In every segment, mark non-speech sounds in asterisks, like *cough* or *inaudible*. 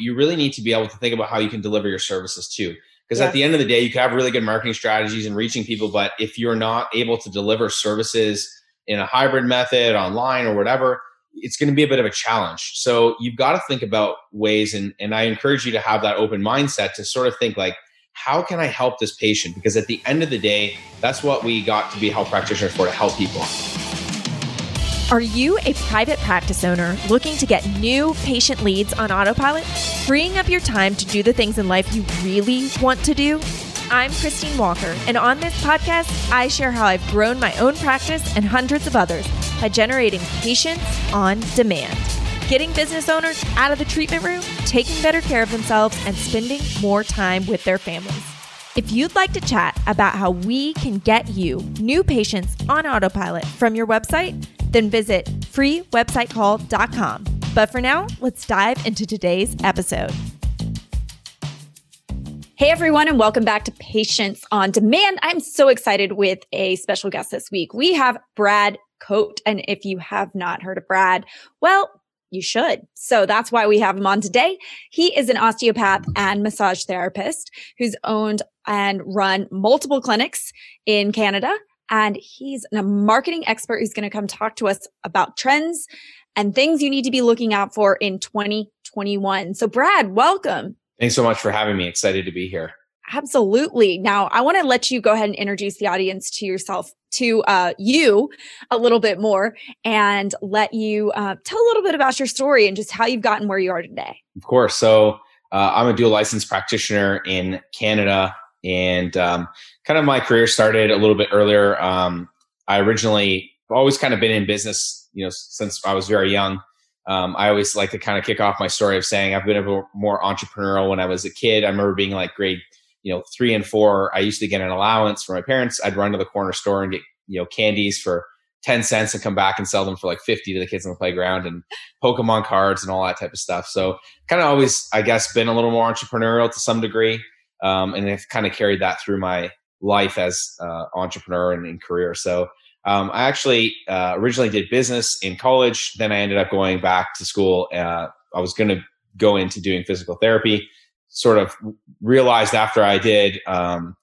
you really need to be able to think about how you can deliver your services too. Because yeah. at the end of the day, you can have really good marketing strategies and reaching people, but if you're not able to deliver services in a hybrid method, online or whatever, it's going to be a bit of a challenge. So you've got to think about ways, and, and I encourage you to have that open mindset to sort of think like, how can I help this patient? Because at the end of the day, that's what we got to be health practitioners for to help people. Are you a private practice owner looking to get new patient leads on autopilot, freeing up your time to do the things in life you really want to do? I'm Christine Walker, and on this podcast, I share how I've grown my own practice and hundreds of others by generating patients on demand, getting business owners out of the treatment room, taking better care of themselves, and spending more time with their families. If you'd like to chat about how we can get you new patients on autopilot from your website, then visit freewebsitecall.com. But for now, let's dive into today's episode. Hey everyone, and welcome back to Patients on Demand. I'm so excited with a special guest this week. We have Brad Coate. And if you have not heard of Brad, well, you should. So that's why we have him on today. He is an osteopath and massage therapist who's owned and run multiple clinics in Canada. And he's a marketing expert who's going to come talk to us about trends and things you need to be looking out for in 2021. So, Brad, welcome. Thanks so much for having me. Excited to be here. Absolutely. Now, I want to let you go ahead and introduce the audience to yourself, to uh, you a little bit more, and let you uh, tell a little bit about your story and just how you've gotten where you are today. Of course. So, uh, I'm a dual licensed practitioner in Canada, and um, kind of my career started a little bit earlier. Um, I originally always kind of been in business, you know, since I was very young. Um, I always like to kind of kick off my story of saying I've been a more entrepreneurial when I was a kid. I remember being like grade, you know, three and four. I used to get an allowance from my parents. I'd run to the corner store and get, you know, candies for 10 cents and come back and sell them for like 50 to the kids on the playground and Pokemon cards and all that type of stuff. So kind of always, I guess, been a little more entrepreneurial to some degree. Um, and I've kind of carried that through my life as uh, entrepreneur and in career. So um, I actually uh, originally did business in college. Then I ended up going back to school. Uh, I was going to go into doing physical therapy. Sort of realized after I did, um,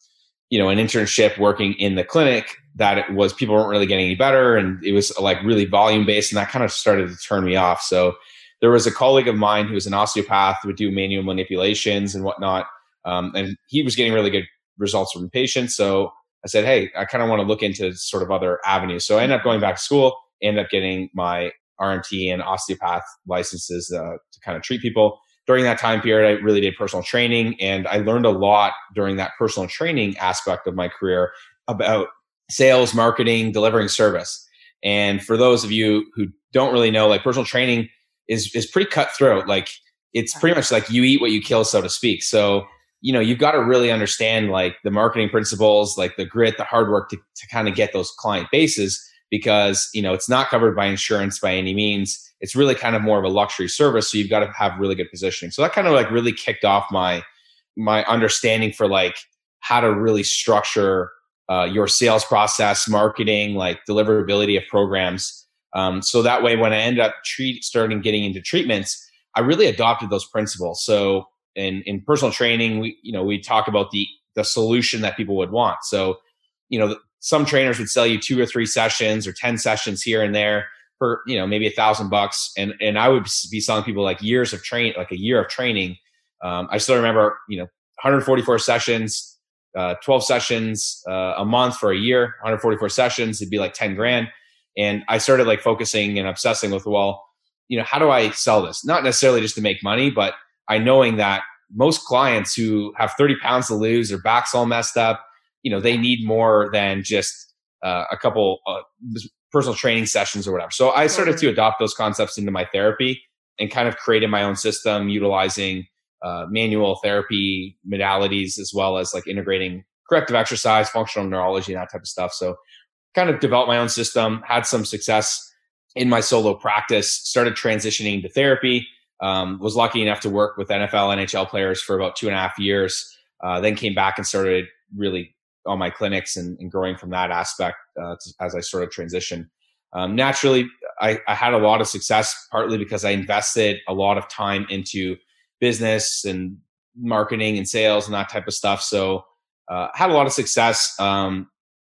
you know, an internship working in the clinic that it was people weren't really getting any better, and it was like really volume based, and that kind of started to turn me off. So there was a colleague of mine who was an osteopath who would do manual manipulations and whatnot, um, and he was getting really good results from patients. So I said, hey, I kind of want to look into sort of other avenues. So I ended up going back to school, ended up getting my RMT and osteopath licenses uh, to kind of treat people. During that time period, I really did personal training, and I learned a lot during that personal training aspect of my career about sales, marketing, delivering service. And for those of you who don't really know, like personal training is is pretty cutthroat. Like it's pretty much like you eat what you kill, so to speak. So you know you've got to really understand like the marketing principles like the grit the hard work to, to kind of get those client bases because you know it's not covered by insurance by any means. It's really kind of more of a luxury service so you've got to have really good positioning. So that kind of like really kicked off my my understanding for like how to really structure uh, your sales process marketing like deliverability of programs. Um, so that way when i ended up treat starting getting into treatments i really adopted those principles. So in in personal training, we you know we talk about the the solution that people would want. So, you know, some trainers would sell you two or three sessions or ten sessions here and there for you know maybe a thousand bucks, and and I would be selling people like years of train like a year of training. Um, I still remember you know 144 sessions, uh, 12 sessions uh, a month for a year, 144 sessions. It'd be like 10 grand, and I started like focusing and obsessing with well, you know, how do I sell this? Not necessarily just to make money, but I knowing that most clients who have 30 pounds to lose, their back's all messed up, you know, they need more than just uh, a couple uh, personal training sessions or whatever. So I started to adopt those concepts into my therapy and kind of created my own system utilizing uh, manual therapy modalities as well as like integrating corrective exercise, functional neurology, and that type of stuff. So kind of developed my own system, had some success in my solo practice, started transitioning to therapy um, was lucky enough to work with NFL, NHL players for about two and a half years. Uh, then came back and started really on my clinics and, and growing from that aspect uh, to, as I sort of transitioned. Um, naturally, I, I, had a lot of success, partly because I invested a lot of time into business and marketing and sales and that type of stuff. So uh, had a lot of success. Um,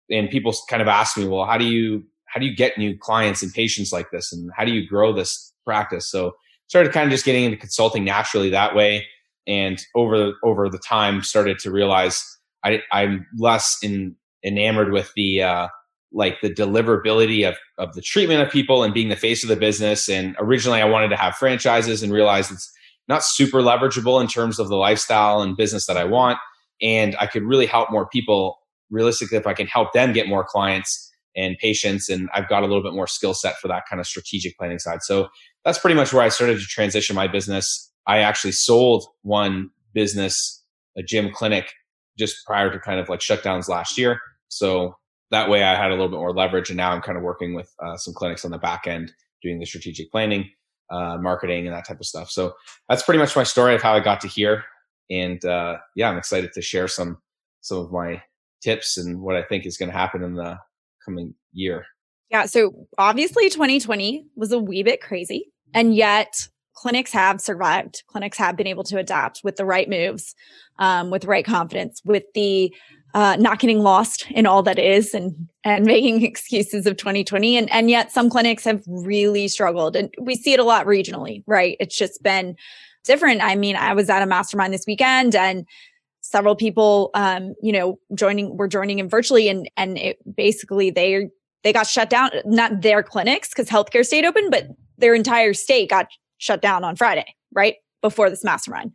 and people kind of asked me, well, how do you how do you get new clients and patients like this, and how do you grow this practice? So started kind of just getting into consulting naturally that way, and over over the time started to realize I, I'm less in, enamored with the uh, like the deliverability of of the treatment of people and being the face of the business. And originally, I wanted to have franchises and realized it's not super leverageable in terms of the lifestyle and business that I want. And I could really help more people realistically if I can help them get more clients and patients. And I've got a little bit more skill set for that kind of strategic planning side. So that's pretty much where I started to transition my business. I actually sold one business, a gym clinic, just prior to kind of like shutdowns last year. So that way I had a little bit more leverage. And now I'm kind of working with uh, some clinics on the back end doing the strategic planning, uh, marketing, and that type of stuff. So that's pretty much my story of how I got to here. And uh, yeah, I'm excited to share some some of my tips and what I think is going to happen in the coming year. Yeah. So obviously 2020 was a wee bit crazy. And yet clinics have survived. Clinics have been able to adapt with the right moves, um, with the right confidence, with the uh, not getting lost in all that is and and *laughs* making excuses of 2020 and and yet some clinics have really struggled. And we see it a lot regionally right? It's just been different. I mean i was at a mastermind this weekend and several people um, you know joining were joining in virtually and and it basically they they got shut down. Not their clinics because healthcare stayed open but their entire state got shut down on friday right? Before this mastermind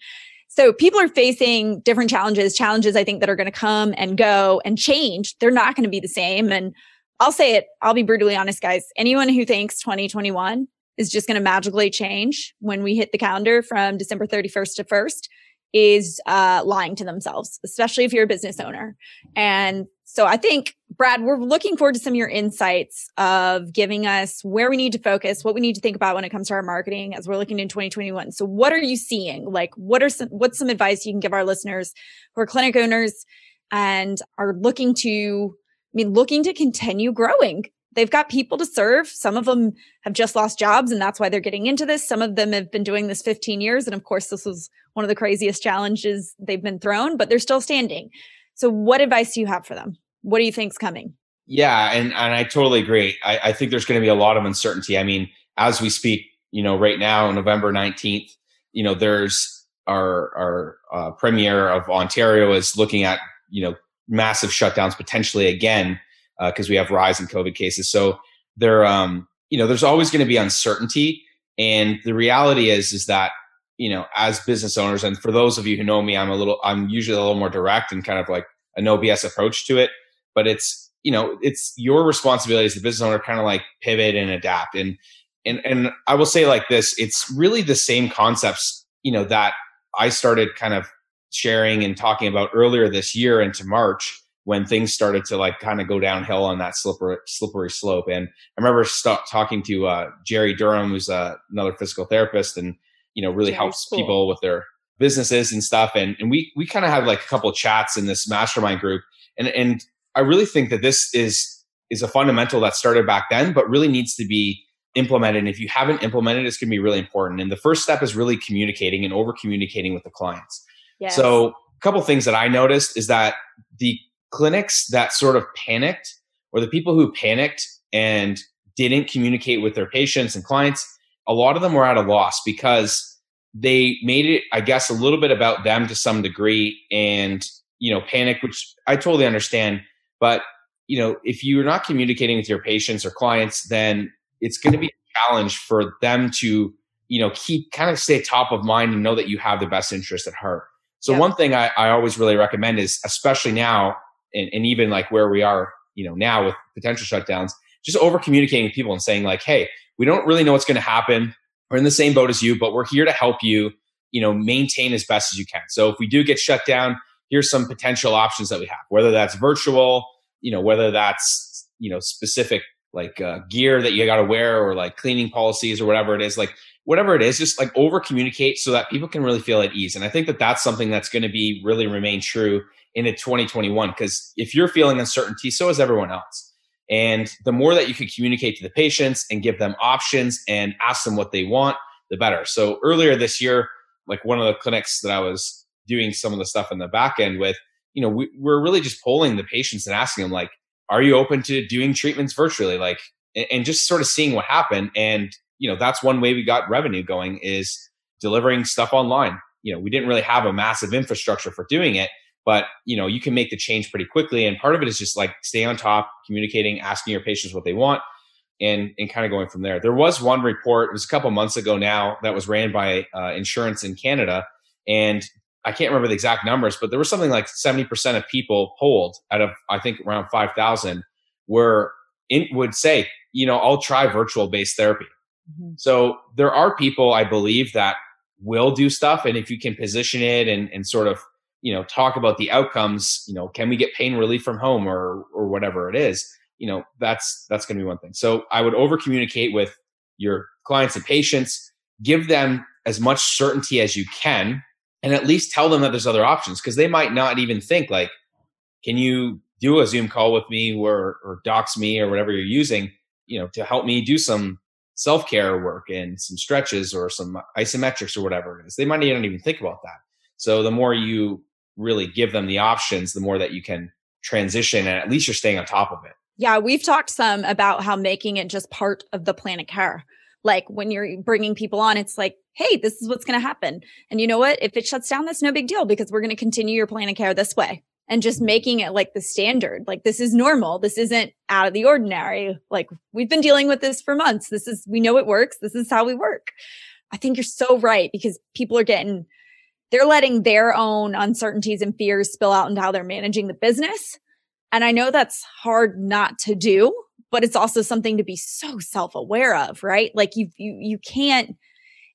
so people are facing different challenges challenges i think that are going to come and go and change. They're not going to be the same. And i'll say it i'll be brutally honest guys. Anyone who thinks 2021 is just going to magically change when we hit the calendar from december 31st to 1st is uh, lying to themselves, especially if you're a business owner. And so I think, Brad, we're looking forward to some of your insights of giving us where we need to focus, what we need to think about when it comes to our marketing as we're looking in 2021. So what are you seeing? Like what are some what's some advice you can give our listeners who are clinic owners and are looking to I mean looking to continue growing they've got people to serve. Some of them have just lost jobs and that's why they're getting into this. Some of them have been doing this 15 years. And of course, this was one of the craziest challenges they've been thrown, but they're still standing. So what advice do you have for them? What do you think's coming? Yeah, and, and I totally agree. I, I think there's going to be a lot of uncertainty. I mean, as we speak, you know, right now, November 19th, you know, there's our our uh, premier of Ontario is looking at, you know, massive shutdowns potentially again because uh, we have rise in COVID cases. So there, um, you know, there's always going to be uncertainty, and the reality is, is that you know, as business owners, and for those of you who know me, I'm a little, I'm usually a little more direct and kind of like a no BS approach to it. But it's, you know, it's your responsibility as the business owner, kind of like pivot and adapt. And and and I will say like this, it's really the same concepts, you know, that I started kind of sharing and talking about earlier this year into March when things started to like kind of go downhill on that slippery slippery slope. And I remember st- talking to uh, Jerry Durham, who's uh, another physical therapist, and you know really Jerry's helps cool. people with their businesses and stuff. And and we we kind of had like a couple chats in this mastermind group, and and I really think that this is is a fundamental that started back then, but really needs to be implemented. And if you haven't implemented, it's going to be really important. And the first step is really communicating and over communicating with the clients. Yes. So a couple things that I noticed is that the clinics that sort of panicked or the people who panicked and didn't communicate with their patients and clients, a lot of them were at a loss because they made it, I guess, a little bit about them to some degree and, you know, panic, which I totally understand. But, you know, if you're not communicating with your patients or clients, then it's going to be a challenge for them to, you know, keep kind of stay top of mind and know that you have the best interest at heart. So, one thing I, I always really recommend is, especially now, and, and even like where we are, you know, now with potential shutdowns, just over communicating with people and saying like, hey, we don't really know what's going to happen. We're in the same boat as you, but we're here to help you, you know, maintain as best as you can. So if we do get shut down, here's some potential options that we have, whether that's virtual, you know, whether that's, you know, specific like uh, gear that you got to wear or like cleaning policies or whatever it is, like whatever it is, just like over communicate so that people can really feel at ease. And I think that that's something that's going to be really remain true into 2021 because if you're feeling uncertainty, so is everyone else. And the more that you can communicate to the patients and give them options and ask them what they want, the better. So earlier this year, like one of the clinics that I was doing some of the stuff in the back end with, you know, we, we're really just polling the patients and asking them like, are you open to doing treatments virtually? Like, and, and just sort of seeing what happened. And, you know, that's one way we got revenue going is delivering stuff online. You know, we didn't really have a massive infrastructure for doing it, but you know, you can make the change pretty quickly. And part of it is just like stay on top, communicating, asking your patients what they want, and and kind of going from there. There was one report, it was a couple months ago now, that was ran by uh, Insurance in Canada, and I can't remember the exact numbers, but there was something like seventy percent of people polled out of I think around five thousand were in, would say, you know, I'll try virtual based therapy. Mm-hmm. So there are people I believe that will do stuff, and if you can position it and and sort of you know talk about the outcomes, you know, can we get pain relief from home or or whatever it is you know that's that's going to be one thing so i would over communicate with your clients and patients give them as much certainty as you can and at least tell them that there's other options because they might not even think like can you do a zoom call with me or or doxy.me or whatever you're using you know to help me do some self-care work and some stretches or some isometrics or whatever it is? They might not even think about that. So the more you really give them the options the more that you can transition and at least you're staying on top of it. Yeah, we've talked some about how making it just part of the plan of care. Like when you're bringing people on, it's like, hey, this is what's going to happen. And you know what? If it shuts down, that's no big deal because we're going to continue your plan of care this way. And just making it like the standard, like this is normal. This isn't out of the ordinary. Like we've been dealing with this for months. This is, we know it works. This is how we work. I think you're so right because people are getting, they're letting their own uncertainties and fears spill out into how they're managing the business and I know that's hard not to do, but it's also something to be so self-aware of, right? Like you you you can't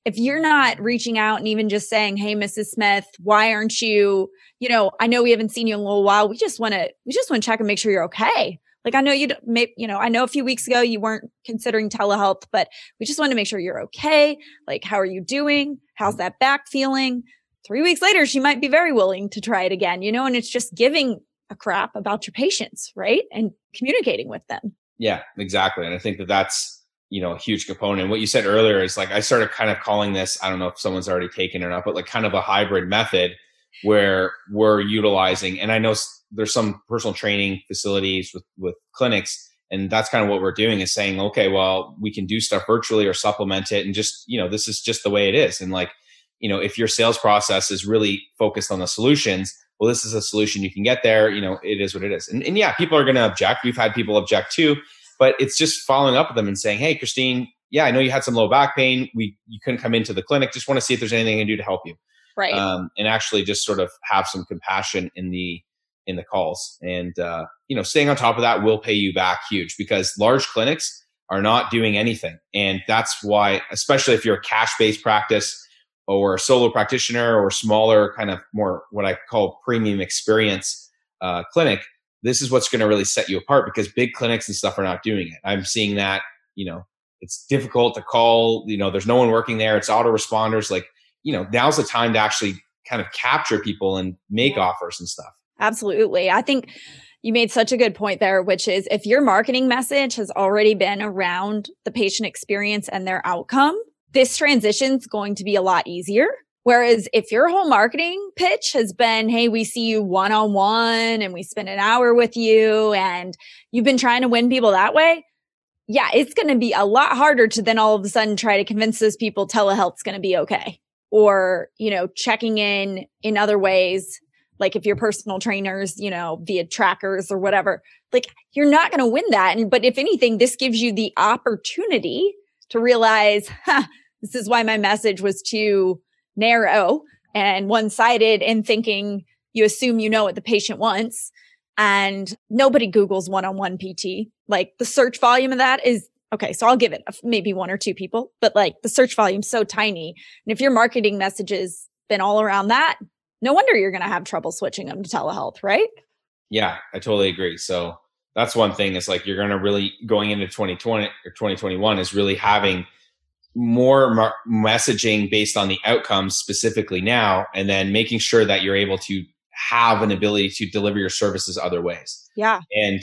if you're not reaching out and even just saying, "Hey, Mrs. Smith, why aren't you, you know, I know we haven't seen you in a little while. We just want to we just want to check and make sure you're okay." Like I know you you know, I know a few weeks ago you weren't considering telehealth, but we just want to make sure you're okay. Like how are you doing? How's that back feeling? 3 weeks later she might be very willing to try it again, you know, and it's just giving a crap about your patients, right? And communicating with them. Yeah, exactly. And I think that that's, you know, a huge component. And What you said earlier is like, I started kind of calling this, I don't know if someone's already taken it or not, but like kind of a hybrid method where we're utilizing, and I know there's some personal training facilities with, with clinics and that's kind of what we're doing is saying okay well we can do stuff virtually or supplement it and just you know this is just the way it is and like you know if your sales process is really focused on the solutions well, this is a solution you can get there. You know, it is what it is. And, and yeah, people are going to object. We've had people object too, but it's just following up with them and saying, Hey, Christine, yeah, I know you had some low back pain. We, you couldn't come into the clinic. Just want to see if there's anything I can do to help you. Right. Um, and actually just sort of have some compassion in the, in the calls and, uh, you know, staying on top of that will pay you back huge because large clinics are not doing anything. And that's why, especially if you're a cash based practice, or a solo practitioner or smaller kind of more what I call premium experience uh, clinic, this is what's going to really set you apart because big clinics and stuff are not doing it. I'm seeing that, you know, it's difficult to call, you know, there's no one working there. It's autoresponders. Like, you know, now's the time to actually kind of capture people and make offers and stuff. Absolutely. I think you made such a good point there, which is if your marketing message has already been around the patient experience and their outcome, this transition's going to be a lot easier. Whereas if your whole marketing pitch has been, Hey, we see you one on one and we spend an hour with you and you've been trying to win people that way. Yeah, it's going to be a lot harder to then all of a sudden try to convince those people telehealth's going to be okay. Or, you know, checking in in other ways, like if your personal trainers, you know, via trackers or whatever, like you're not going to win that. And, but if anything, this gives you the opportunity to realize, huh, this is why my message was too narrow and one sided in thinking you assume you know what the patient wants. And nobody Googles one on one PT. Like the search volume of that is okay. So I'll give it maybe one or two people, but like the search volume's so tiny. And if your marketing message has been all around that, no wonder you're going to have trouble switching them to telehealth, right? Yeah, I totally agree. So that's one thing is like you're going to really going into 2020 or 2021 is really having more mar- messaging based on the outcomes specifically now and then making sure that you're able to have an ability to deliver your services other ways yeah and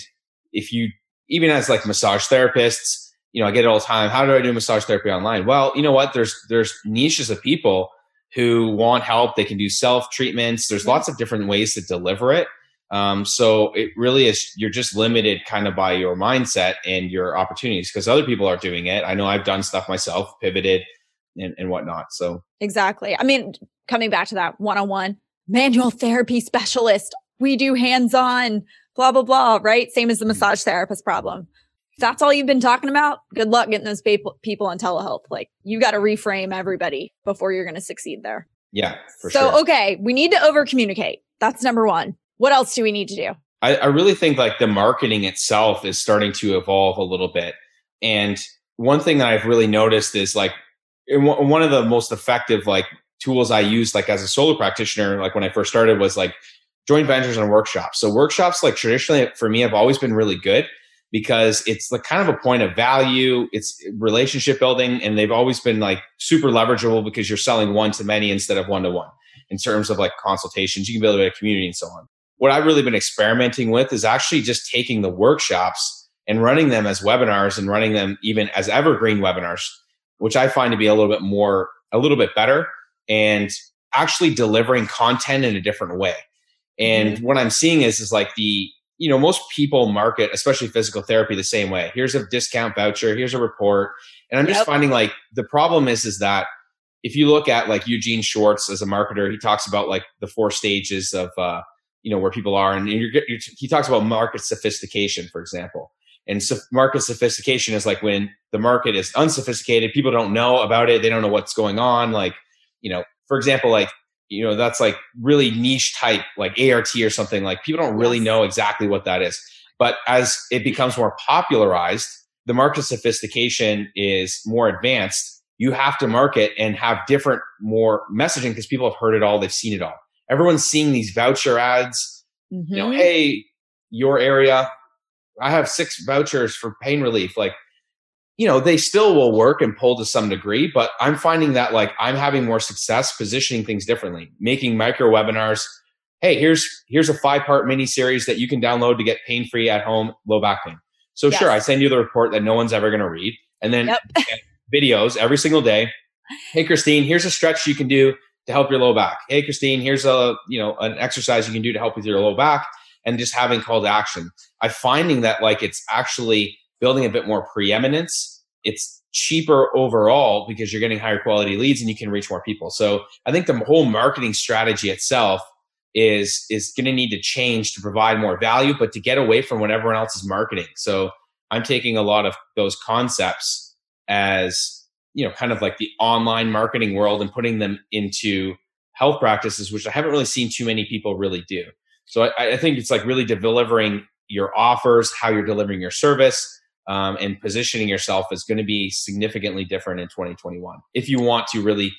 if you even as like massage therapists you know i get it all the time how do i do massage therapy online well you know what there's there's niches of people who want help. They can do self treatments. There's lots of different ways to deliver it. Um, so it really is, you're just limited kind of by your mindset and your opportunities because other people are doing it. I know I've done stuff myself, pivoted and, and whatnot. So exactly. I mean, coming back to that one on one manual therapy specialist, we do hands on, blah, blah, blah, right? Same as the massage therapist problem. If that's all you've been talking about, good luck getting those people, people on telehealth. Like you got to reframe everybody before you're going to succeed there. Yeah, for so, sure. So, okay, we need to over communicate. That's number one. What else do we need to do? I, I really think like the marketing itself is starting to evolve a little bit. And one thing that I've really noticed is like one of the most effective like tools I used like as a solo practitioner, like when I first started was like joint ventures and workshops. So workshops like traditionally for me have always been really good because it's like kind of a point of value, it's relationship building, and they've always been like super leverageable because you're selling one to many instead of one to one in terms of like consultations. You can build a community and so on what I've really been experimenting with is actually just taking the workshops and running them as webinars and running them even as evergreen webinars, which I find to be a little bit more, a little bit better and actually delivering content in a different way. And mm-hmm. what I'm seeing is, is like the, you know, most people market, especially physical therapy, the same way. Here's a discount voucher, here's a report. And I'm just yep. finding like the problem is, is that if you look at like Eugene Schwartz as a marketer, he talks about like the four stages of, uh, you know where people are. And you're, you're, he talks about market sophistication for example. And so market sophistication is like when the market is unsophisticated people don't know about it they don't know what's going on like you know for example like you know that's like really niche type like art or something like people don't really know exactly what that is. But as it becomes more popularized the market sophistication is more advanced. You have to market and have different more messaging because people have heard it all they've seen it all everyone's seeing these voucher ads. Mm-hmm. You know, mm-hmm. hey, your area, I have six vouchers for pain relief. Like, you know, they still will work and pull to some degree, but I'm finding that like I'm having more success positioning things differently, making micro webinars. Hey, here's here's a five part mini series that you can download to get pain free at home, low back pain. So yes. sure, I send you the report that no one's ever going to read, and then yep. *laughs* videos every single day. Hey, Christine, here's a stretch you can do to help your low back. Hey, Christine, here's a you know an exercise you can do to help with your low back, and just having call to action. I'm finding that like it's actually building a bit more preeminence. It's cheaper overall because you're getting higher quality leads and you can reach more people. So I think the whole marketing strategy itself is is going to need to change to provide more value, but to get away from what everyone else is marketing. So I'm taking a lot of those concepts as you know, kind of like the online marketing world and putting them into health practices, which I haven't really seen too many people really do. So I, I think it's like really delivering your offers, how you're delivering your service, um, and positioning yourself is going to be significantly different in 2021 if you want to really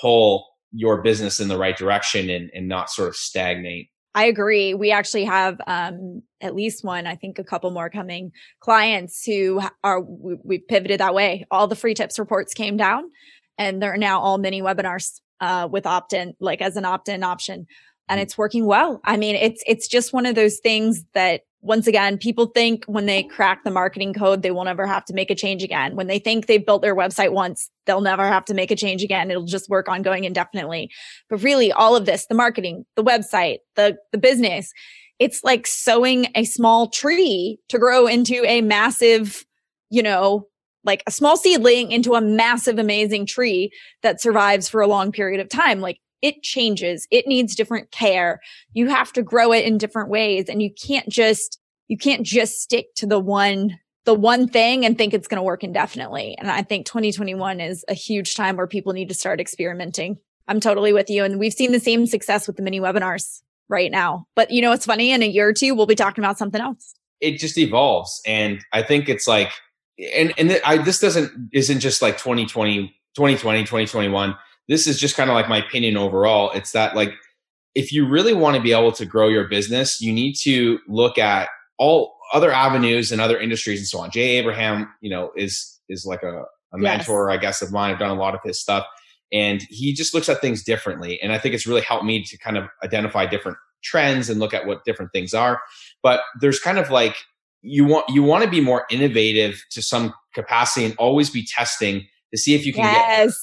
pull your business in the right direction and, and not sort of stagnate I agree. We actually have um, at least one, I think a couple more coming clients who are, we, we've pivoted that way. All the free tips reports came down and they're now all mini webinars uh, with opt in, like as an opt in option. And mm. it's working well. I mean, it's, it's just one of those things that once again, people think when they crack the marketing code, they will never have to make a change again. When they think they've built their website once, they'll never have to make a change again. It'll just work ongoing indefinitely. But really, all of this, the marketing, the website, the, the business, it's like sowing a small tree to grow into a massive, you know, like a small seedling into a massive, amazing tree that survives for a long period of time. Like it changes. It needs different care. You have to grow it in different ways and you can't just, you can't just stick to the one, the one thing and think it's going to work indefinitely. And I think 2021 is a huge time where people need to start experimenting. I'm totally with you. And we've seen the same success with the mini webinars right now. But you know, it's funny in a year or two, we'll be talking about something else. It just evolves. And I think it's like, and, and I, this doesn't, isn't just like 2020, 2020, 2021 this is just kind of like my opinion overall. It's that like if you really want to be able to grow your business, you need to look at all other avenues and other industries and so on. Jay Abraham, you know, is is like a, a mentor, yes. I guess, of mine. I've done a lot of his stuff. And he just looks at things differently. And I think it's really helped me to kind of identify different trends and look at what different things are. But there's kind of like you want you want to be more innovative to some capacity and always be testing to see if you can yes. get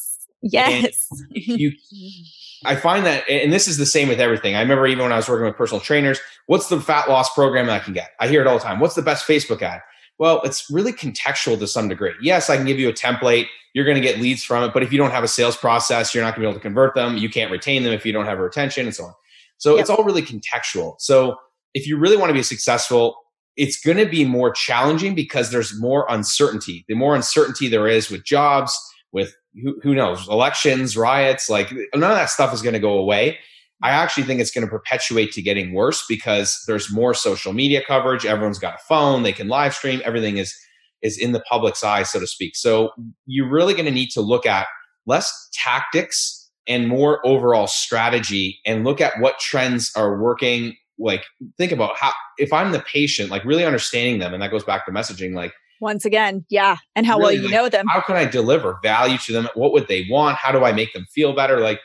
Yes. you *laughs* I find that and this is the same with everything. I remember even when I was working with personal trainers, what's the fat loss program I can get? I hear it all the time. What's the best Facebook ad? Well, it's really contextual to some degree. Yes, I can give you a template. You're going to get leads from it, but if you don't have a sales process, you're not going to be able to convert them. You can't retain them if you don't have a retention and so on. So yep. it's all really contextual. So if you really want to be successful, it's going to be more challenging because there's more uncertainty. The more uncertainty there is with jobs, with who, who knows, elections, riots, like none of that stuff is going to go away. I actually think it's going to perpetuate to getting worse because there's more social media coverage. Everyone's got a phone, they can live stream, everything is is in the public's eye, so to speak. So you're really going to need to look at less tactics and more overall strategy and look at what trends are working. Like think about how if I'm the patient, like really understanding them, and that goes back to messaging, like once again, yeah, and how really, well you like, know them. How can I deliver value to them? What would they want? How do I make them feel better? Like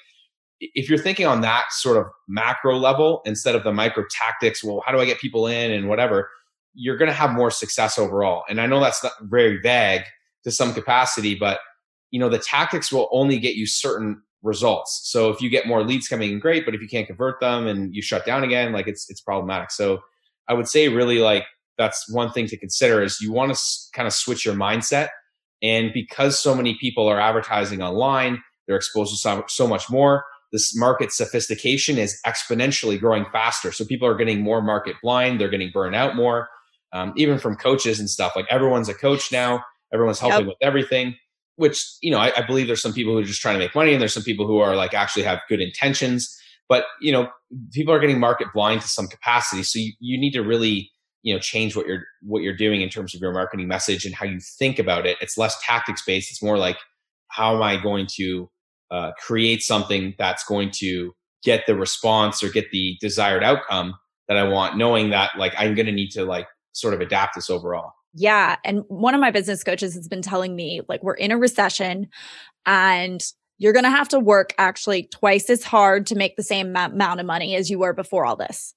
if you're thinking on that sort of macro level instead of the micro tactics, well, how do I get people in and whatever, you're going to have more success overall. And I know that's not very vague to some capacity, but you know, the tactics will only get you certain results. So if you get more leads coming in, great, but if you can't convert them and you shut down again, like it's it's problematic. So I would say really like that's one thing to consider is you want to kind of switch your mindset. And because so many people are advertising online, they're exposed to so, so much more this market sophistication is exponentially growing faster. So people are getting more market blind. They're getting burned out more, um, even from coaches and stuff. Like everyone's a coach now. Everyone's helping yep. with everything. Which you know, I, I believe there's some people who are just trying to make money, and there's some people who are like actually have good intentions. But you know, people are getting market blind to some capacity. So you, you need to really you know change what you're what you're doing in terms of your marketing message and how you think about it. It's less tactics based. It's more like how am I going to uh, create something that's going to get the response or get the desired outcome that I want, knowing that like I'm going to need to like sort of adapt this overall. Yeah. And one of my business coaches has been telling me like we're in a recession and you're going to have to work actually twice as hard to make the same amount of money as you were before all this.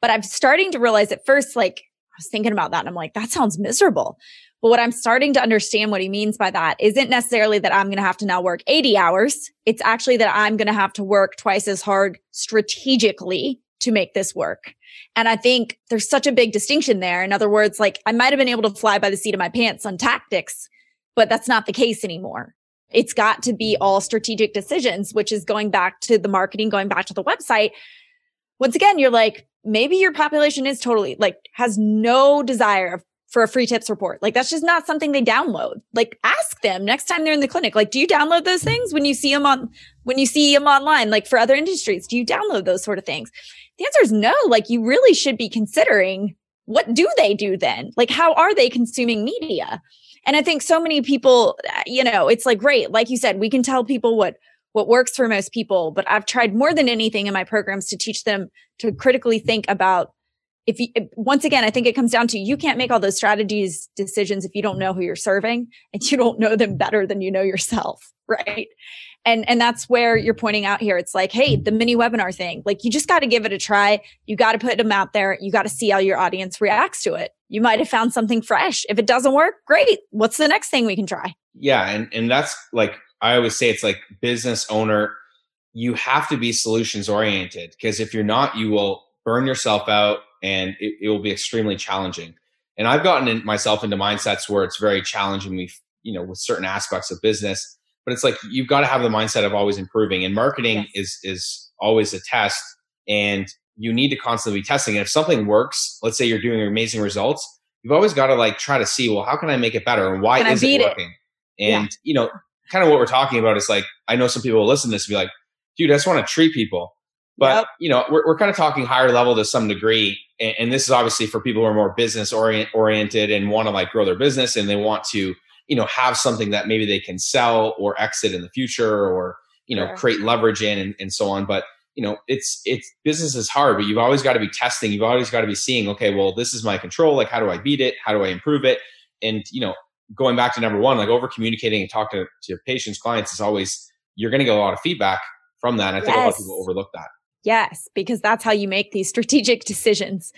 But I'm starting to realize at first, like, I was thinking about that and I'm like, that sounds miserable. But what I'm starting to understand what he means by that isn't necessarily that I'm going to have to now work 80 hours. It's actually that I'm going to have to work twice as hard strategically to make this work. And I think there's such a big distinction there. In other words, like I might have been able to fly by the seat of my pants on tactics, but that's not the case anymore. It's got to be all strategic decisions, which is going back to the marketing, going back to the website. Once again, you're like, maybe your population is totally like has no desire of for a free tips report. Like that's just not something they download. Like ask them next time they're in the clinic. Like, do you download those things when you see them on when you see them online? Like for other industries, do you download those sort of things? The answer is no. Like you really should be considering what do they do then? Like how are they consuming media? And I think so many people, uh, you know, it's like great. Like you said, we can tell people what what works for most people, but I've tried more than anything in my programs to teach them to critically think about if you once again i think it comes down to you can't make all those strategies decisions if you don't know who you're serving *laughs* and you don't know them better than you know yourself *laughs* right? And and that's where you're pointing out here it's like hey the mini webinar thing like you just got to give it a try. You got to put them out there. You got to see how your audience reacts to it. You might have found something fresh. If it doesn't work great. What's the next thing we can try? Yeah and and that's like i always say it's like business owner you have to be solutions oriented because if you're not you will burn yourself out and it, it will be extremely challenging. And I've gotten in myself into mindsets where it's very challenging me, you know, with certain aspects of business. But it's like you've got to have the mindset of always improving. And marketing yes. is is always a test, and you need to constantly be testing. And if something works, let's say you're doing amazing results, you've always got to like try to see, well, how can I make it better, and why can is it working? It? And yeah. you know, kind of what we're talking about is like I know some people will listen to this and be like, dude, I just want to treat people. But yep. you know, we're, we're kind of talking higher level to some degree, and, and this is obviously for people who are more business orient, oriented and want to like grow their business, and they want to you know have something that maybe they can sell or exit in the future, or you know sure. create leverage in and, and so on. But you know, it's it's business is hard, but you've always got to be testing. You've always got to be seeing, okay, well, this is my control. Like, how do I beat it? How do I improve it? And you know, going back to number one, like over communicating and talking to, to patients, clients is always you're going to get a lot of feedback from that. And I think yes. a lot of people overlook that. Yes, because that's how you make these strategic *laughs* decisions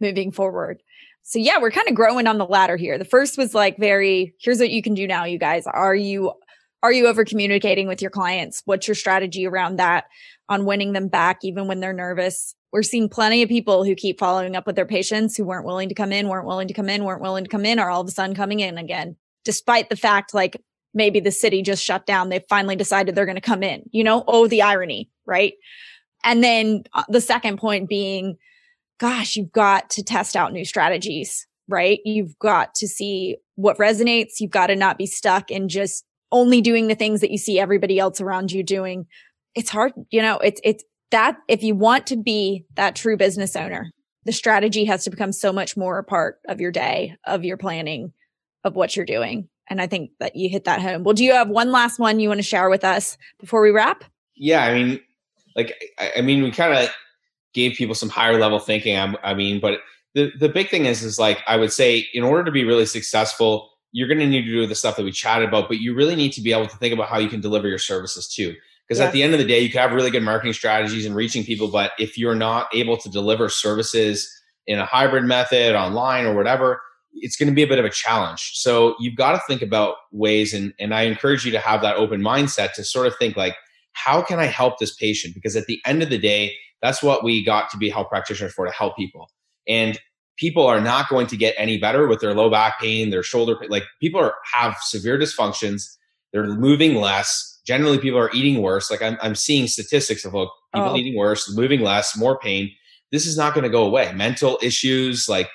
moving forward. So yeah, we're kind of growing on the ladder here. The first was like very here's what you can do now you guys. Are you are you over communicating with your clients? What's your strategy around that on winning them back, even when they're nervous? We're seeing plenty of people who keep following up with their patients who weren't willing to come in, weren't willing to come in, weren't willing to come in, are all of a sudden coming in again, despite the fact like maybe the city just shut down. They finally decided they're going to come in, you know? Oh, the irony, right? And then uh, the second point being, gosh, you've got to test out new strategies, right? You've got to see what resonates. You've got to not be stuck in just only doing the things that you see everybody else around you doing. It's hard, you know, it's, it's that if you want to be that true business owner, the strategy has to become so much more a part of your day, of your planning, of what you're doing. And I think that you hit that home. Well, do you have one last one you want to share with us before we wrap? Yeah, I mean, like, I, mean, we kind of gave people some higher level thinking. I, I mean, but the the big thing is, is like I would say, in order to be really successful, you're going to need to do the stuff that we chatted about, but you really need to be able to think about how you can deliver your services too. Because yeah. at the end of the day, you can have really good marketing strategies and reaching people, but if you're not able to deliver services in a hybrid method, online or whatever, it's going to be a bit of a challenge. So you've got to think about ways, and and I encourage you to have that open mindset to sort of think like, how can I help this patient? Because at the end of the day, that's what we got to be health practitioners for to help people. And people are not going to get any better with their low back pain, their shoulder pain. Like people are have severe dysfunctions. They're moving less generally people are eating worse. Like I'm, I'm seeing statistics of like people oh. eating worse, moving less, more pain. This is not going to go away. Mental issues, like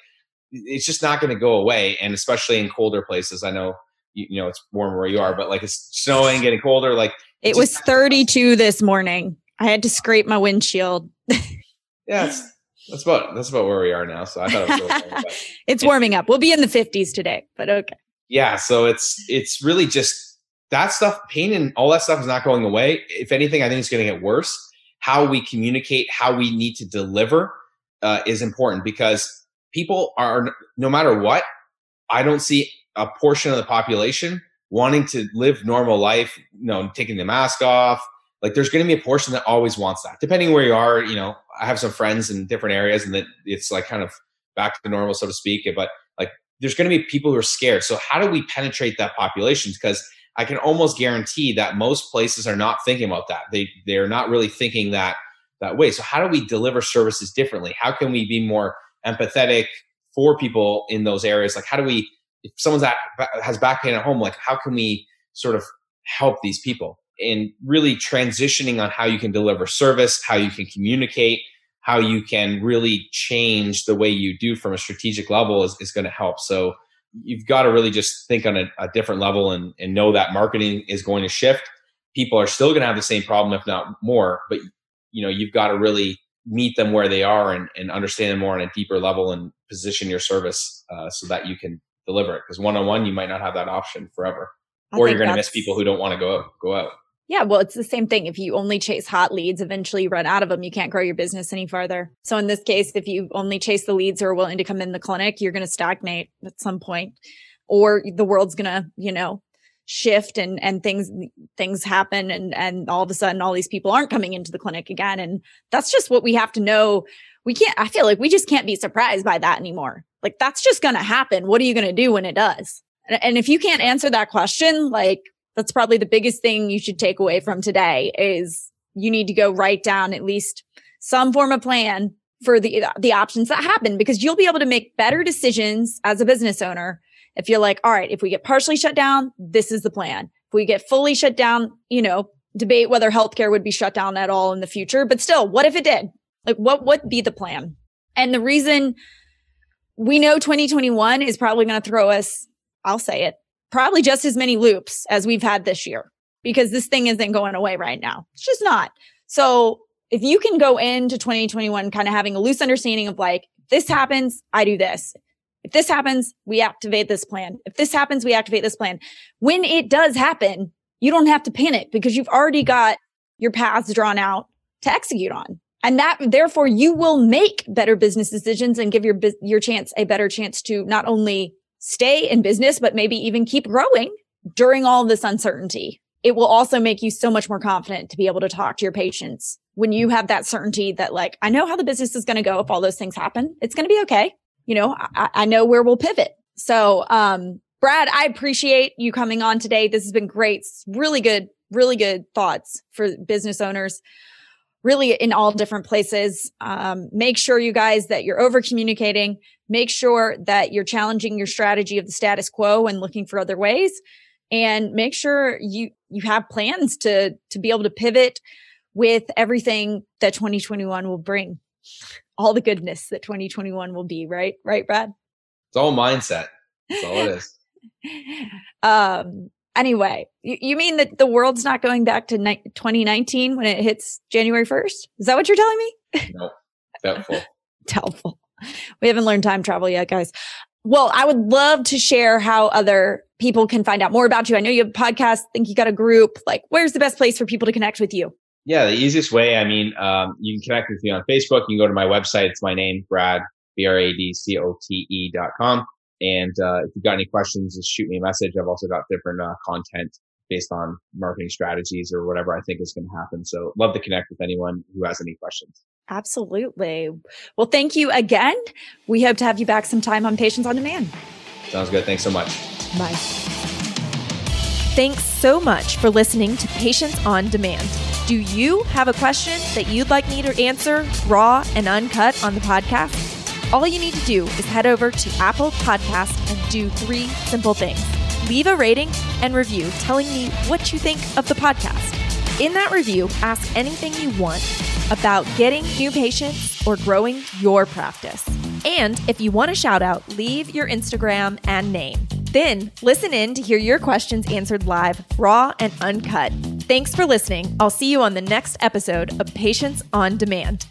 it's just not going to go away. And especially in colder places, I know you, you, know it's warm where you are, but like it's snowing, getting colder. Like it was 32 this morning. I had to scrape my windshield. *laughs* yeah, that's about that's about where we are now. So I thought it was really *laughs* it's warming up. We'll be in the 50s today, but okay. Yeah, so it's it's really just that stuff, pain and all that stuff is not going away. If anything, I think it's going to get worse. How we communicate, how we need to deliver uh, is important because people are, no matter what, I don't see a portion of the population wanting to live normal life, you know, taking the mask off. Like there's going to be a portion that always wants that. Depending where you are, you know, I have some friends in different areas and that it's like kind of back to normal, so to speak. Eh, but like there's going to be people who are scared. So how do we penetrate that population? Because I can almost guarantee that most places are not thinking about that. They they're not really thinking that that way. So how do we deliver services differently? How can we be more empathetic for people in those areas? Like how do we if someone's at, has back pain at home, like how can we sort of help these people? And really transitioning on how you can deliver service, how you can communicate, how you can really change the way you do from a strategic level is, is going to help. So you've got to really just think on a, a different level and, and know that marketing is going to shift. People are still going to have the same problem, if not more, but you know, you've got to really meet them where they are and, and understand them more on a deeper level and position your service uh, so that you can deliver it. Because one on one, you might not have that option forever, I or you're going to miss people who don't want to go out, go out. Yeah, well, it's the same thing. If you only chase hot leads, eventually you run out of them. You can't grow your business any farther. So in this case, if you only chase the leads who are willing to come in the clinic, you're going to stagnate at some point, or the world's going to, you know, shift and and things things happen and and all of a sudden all these people aren't coming into the clinic again and that's just what we have to know we can't i feel like we just can't be surprised by that anymore like that's just going to happen what are you going to do when it does and, and if you can't answer that question like that's probably the biggest thing you should take away from today is you need to go write down at least some form of plan for the the options that happen because you'll be able to make better decisions as a business owner if you're like all right if we get partially shut down this is the plan. If we get fully shut down you know debate whether healthcare would be shut down at all in the future but still what if it did? Like what would be the plan? And the reason we know 2021 is probably going to throw us i'll say it probably just as many loops as we've had this year because this thing isn't going away right now. It's just not. So if you can go into 2021 kind of having a loose understanding of like, this happens, I do this. If this happens, we activate this plan. If this happens, we activate this plan. When it does happen, you don't have to panic because you've already got your paths drawn out to execute on. And that therefore you will make better business decisions and give your your chance a better chance to not only stay in business, but maybe even keep growing during all this uncertainty. It will also make you so much more confident to be able to talk to your patients when you have that certainty that like, I know how the business is going to go if all those things happen. It's going to be okay. You know, I, I know where we'll pivot. So, um, Brad, I appreciate you coming on today. This has been great. Really good, really good thoughts for business owners, really in all different places. Um, make sure, you guys, that you're over communicating. Make sure that you're challenging your strategy of the status quo and looking for other ways. And make sure you you have plans to to be able to pivot with everything that 2021 will bring. All the goodness that 2021 will be, right? Right, Brad? It's all mindset. That's all it is. *laughs* um anyway you, you, mean that the world's not going back to ni- 2019 when it hits january 1st is that what you're telling me? No doubtful. *laughs* Doubtful. We haven't learned time travel yet guys. Well i would love to share how other people can find out more about you. I know you have a podcast. Think you got a group. Like where's the best place for people to connect with you? Yeah the easiest way i mean um, you can connect with me on facebook. You can go to my website. It's my name brad b-r-a-d-c-o-t-e dot com and uh, if you've got any questions, just shoot me a message. I've also got different uh, content based on marketing strategies or whatever I think is going to happen. So love to connect with anyone who has any questions. Absolutely. Well, thank you again. We hope to have you back sometime on Patients on Demand. Sounds good. Thanks so much. Bye. Thanks so much for listening to Patients on Demand. Do you have a question that you'd like me to answer raw and uncut on the podcast? All you need to do is head over to Apple Podcast and do three simple things. Leave a rating and review telling me what you think of the podcast. In that review, ask anything you want about getting new patients or growing your practice. And if you want a shout out, leave your Instagram and name. Then listen in to hear your questions answered live, raw and uncut. Thanks for listening. I'll see you on the next episode of Patients on Demand.